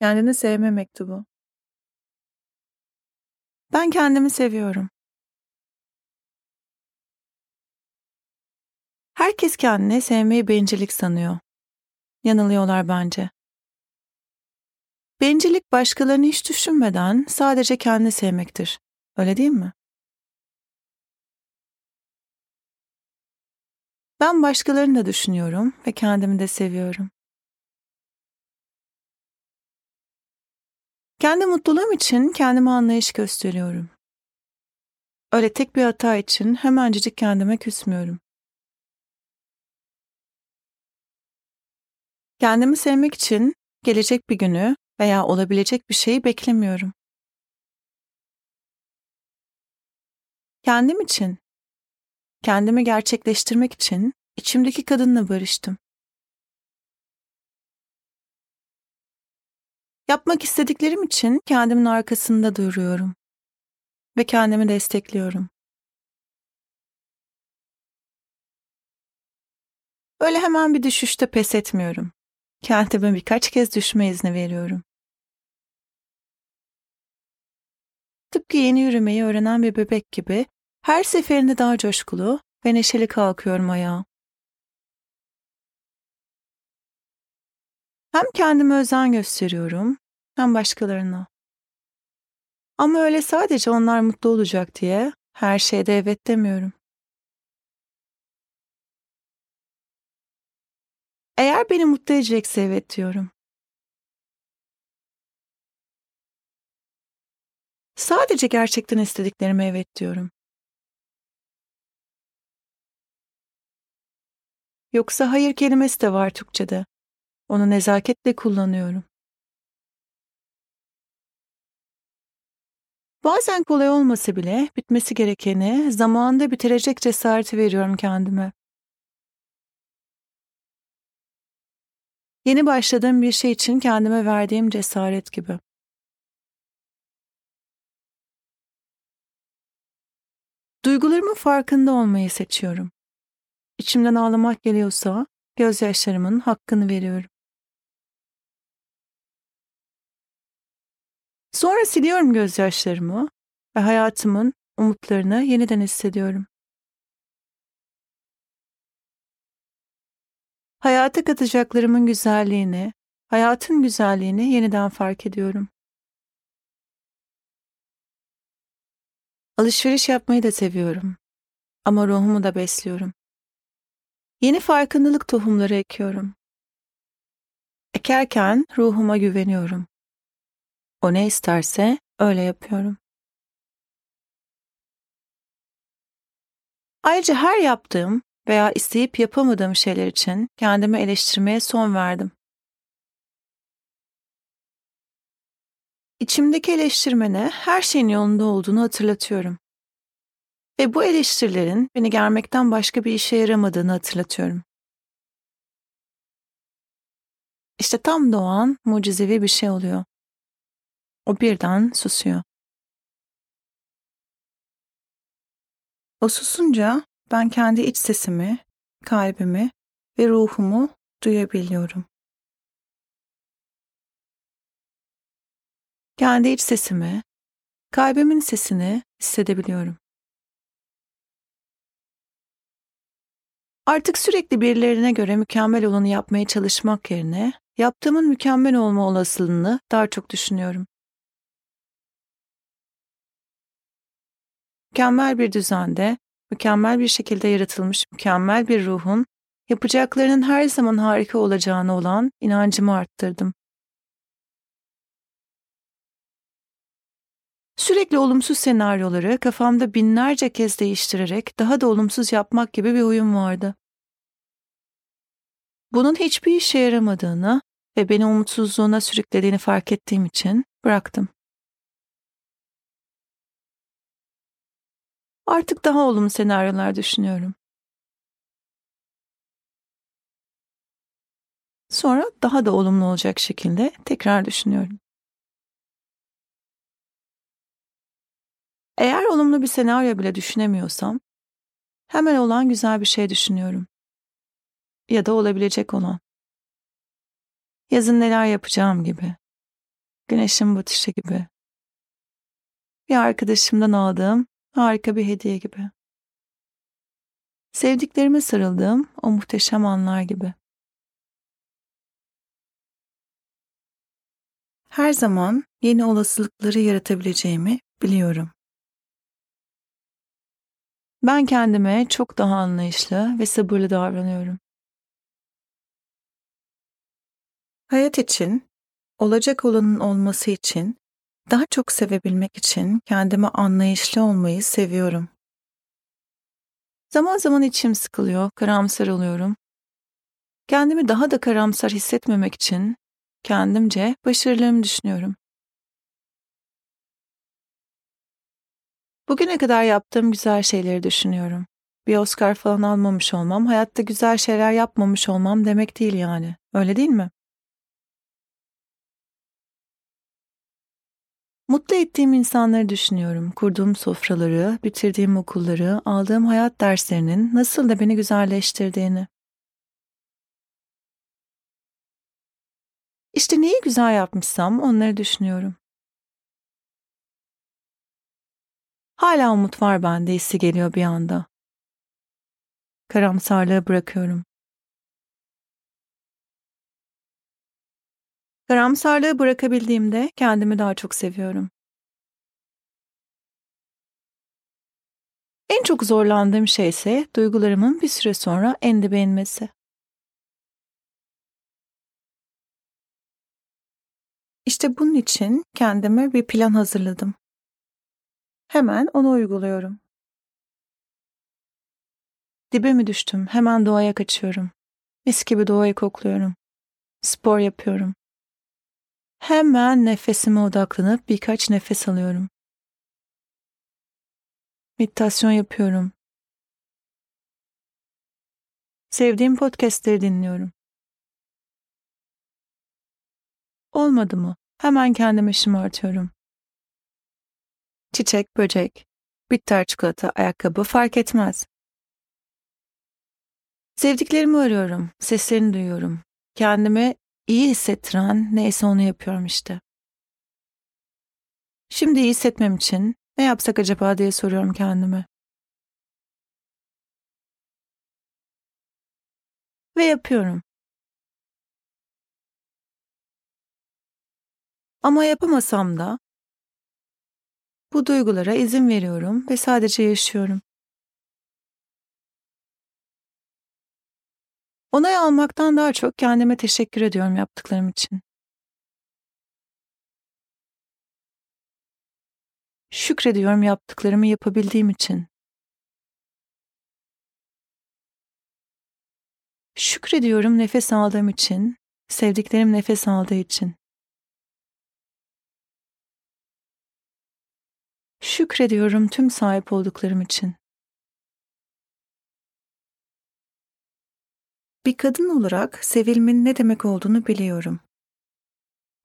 Kendini sevme mektubu. Ben kendimi seviyorum. Herkes kendini sevmeyi bencillik sanıyor. Yanılıyorlar bence. Bencillik başkalarını hiç düşünmeden sadece kendini sevmektir. Öyle değil mi? Ben başkalarını da düşünüyorum ve kendimi de seviyorum. Kendi mutluluğum için kendime anlayış gösteriyorum. Öyle tek bir hata için hemencecik kendime küsmüyorum. Kendimi sevmek için gelecek bir günü veya olabilecek bir şeyi beklemiyorum. Kendim için, kendimi gerçekleştirmek için içimdeki kadınla barıştım. Yapmak istediklerim için kendimin arkasında duruyorum ve kendimi destekliyorum. Öyle hemen bir düşüşte pes etmiyorum. Kendime birkaç kez düşme izni veriyorum. Tıpkı yeni yürümeyi öğrenen bir bebek gibi her seferinde daha coşkulu ve neşeli kalkıyorum ayağa. Hem kendime özen gösteriyorum hem başkalarına. Ama öyle sadece onlar mutlu olacak diye her şeyde evet demiyorum. Eğer beni mutlu edecekse evet diyorum. Sadece gerçekten istediklerime evet diyorum. Yoksa hayır kelimesi de var Türkçe'de. Onu nezaketle kullanıyorum. Bazen kolay olmasa bile bitmesi gerekeni zamanında bitirecek cesareti veriyorum kendime. Yeni başladığım bir şey için kendime verdiğim cesaret gibi. Duygularımın farkında olmayı seçiyorum. İçimden ağlamak geliyorsa gözyaşlarımın hakkını veriyorum. Sonra siliyorum gözyaşlarımı ve hayatımın umutlarını yeniden hissediyorum. Hayata katacaklarımın güzelliğini, hayatın güzelliğini yeniden fark ediyorum. Alışveriş yapmayı da seviyorum. Ama ruhumu da besliyorum. Yeni farkındalık tohumları ekiyorum. Ekerken ruhuma güveniyorum. O ne isterse öyle yapıyorum. Ayrıca her yaptığım veya isteyip yapamadığım şeyler için kendimi eleştirmeye son verdim. İçimdeki eleştirmene her şeyin yolunda olduğunu hatırlatıyorum. Ve bu eleştirilerin beni germekten başka bir işe yaramadığını hatırlatıyorum. İşte tam da o an mucizevi bir şey oluyor. O birden susuyor. O susunca ben kendi iç sesimi, kalbimi ve ruhumu duyabiliyorum. Kendi iç sesimi, kalbimin sesini hissedebiliyorum. Artık sürekli birilerine göre mükemmel olanı yapmaya çalışmak yerine yaptığımın mükemmel olma olasılığını daha çok düşünüyorum. Mükemmel bir düzende, mükemmel bir şekilde yaratılmış mükemmel bir ruhun yapacaklarının her zaman harika olacağına olan inancımı arttırdım. Sürekli olumsuz senaryoları kafamda binlerce kez değiştirerek daha da olumsuz yapmak gibi bir huyum vardı. Bunun hiçbir işe yaramadığını ve beni umutsuzluğuna sürüklediğini fark ettiğim için bıraktım. Artık daha olumlu senaryolar düşünüyorum. Sonra daha da olumlu olacak şekilde tekrar düşünüyorum. Eğer olumlu bir senaryo bile düşünemiyorsam, hemen olan güzel bir şey düşünüyorum. Ya da olabilecek olan. Yazın neler yapacağım gibi. güneşin batışı gibi. Bir arkadaşımdan aldığım harika bir hediye gibi. Sevdiklerime sarıldığım o muhteşem anlar gibi. Her zaman yeni olasılıkları yaratabileceğimi biliyorum. Ben kendime çok daha anlayışlı ve sabırlı davranıyorum. Hayat için, olacak olanın olması için, daha çok sevebilmek için kendime anlayışlı olmayı seviyorum. Zaman zaman içim sıkılıyor, karamsar oluyorum. Kendimi daha da karamsar hissetmemek için kendimce başarılarımı düşünüyorum. Bugüne kadar yaptığım güzel şeyleri düşünüyorum. Bir Oscar falan almamış olmam, hayatta güzel şeyler yapmamış olmam demek değil yani. Öyle değil mi? Mutlu ettiğim insanları düşünüyorum. Kurduğum sofraları, bitirdiğim okulları, aldığım hayat derslerinin nasıl da beni güzelleştirdiğini. İşte neyi güzel yapmışsam onları düşünüyorum. Hala umut var bende hissi geliyor bir anda. Karamsarlığı bırakıyorum. Karamsarlığı bırakabildiğimde kendimi daha çok seviyorum. En çok zorlandığım şey ise duygularımın bir süre sonra en dibe inmesi. İşte bunun için kendime bir plan hazırladım. Hemen onu uyguluyorum. Dibe mi düştüm? Hemen doğaya kaçıyorum. Mis gibi doğayı kokluyorum. Spor yapıyorum. Hemen nefesime odaklanıp birkaç nefes alıyorum. Meditasyon yapıyorum. Sevdiğim podcastleri dinliyorum. Olmadı mı? Hemen kendimi şımartıyorum. Çiçek, böcek, bitter çikolata, ayakkabı fark etmez. Sevdiklerimi arıyorum, seslerini duyuyorum. Kendimi iyi hissettiren neyse onu yapıyorum işte. Şimdi iyi hissetmem için ne yapsak acaba diye soruyorum kendime. Ve yapıyorum. Ama yapamasam da bu duygulara izin veriyorum ve sadece yaşıyorum. Onay almaktan daha çok kendime teşekkür ediyorum yaptıklarım için. Şükrediyorum yaptıklarımı yapabildiğim için. Şükrediyorum nefes aldığım için, sevdiklerim nefes aldığı için. Şükrediyorum tüm sahip olduklarım için. Bir kadın olarak sevilmenin ne demek olduğunu biliyorum.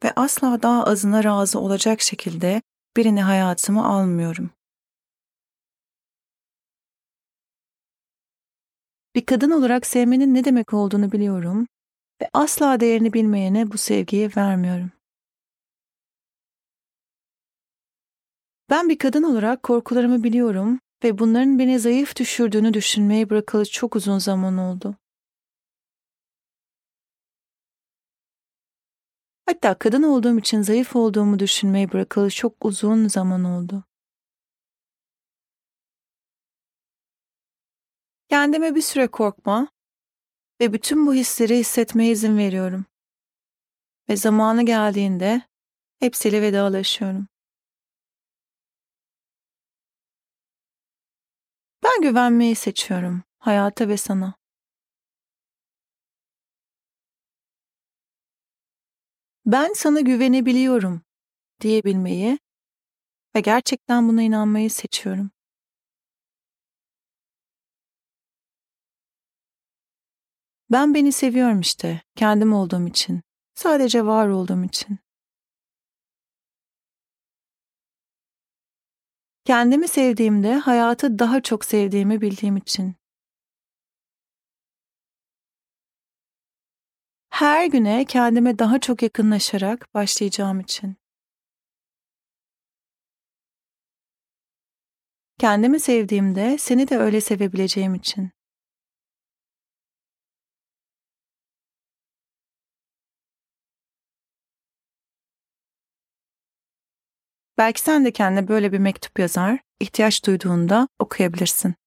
Ve asla daha azına razı olacak şekilde birini hayatıma almıyorum. Bir kadın olarak sevmenin ne demek olduğunu biliyorum ve asla değerini bilmeyene bu sevgiyi vermiyorum. Ben bir kadın olarak korkularımı biliyorum ve bunların beni zayıf düşürdüğünü düşünmeyi bırakalı çok uzun zaman oldu. Hatta kadın olduğum için zayıf olduğumu düşünmeyi bırakalı çok uzun zaman oldu. Kendime bir süre korkma ve bütün bu hisleri hissetmeye izin veriyorum. Ve zamanı geldiğinde hepsiyle vedalaşıyorum. Ben güvenmeyi seçiyorum hayata ve sana. Ben sana güvenebiliyorum diyebilmeyi ve gerçekten buna inanmayı seçiyorum. Ben beni seviyorum işte, kendim olduğum için, sadece var olduğum için. Kendimi sevdiğimde hayatı daha çok sevdiğimi bildiğim için. her güne kendime daha çok yakınlaşarak başlayacağım için. Kendimi sevdiğimde seni de öyle sevebileceğim için. Belki sen de kendine böyle bir mektup yazar, ihtiyaç duyduğunda okuyabilirsin.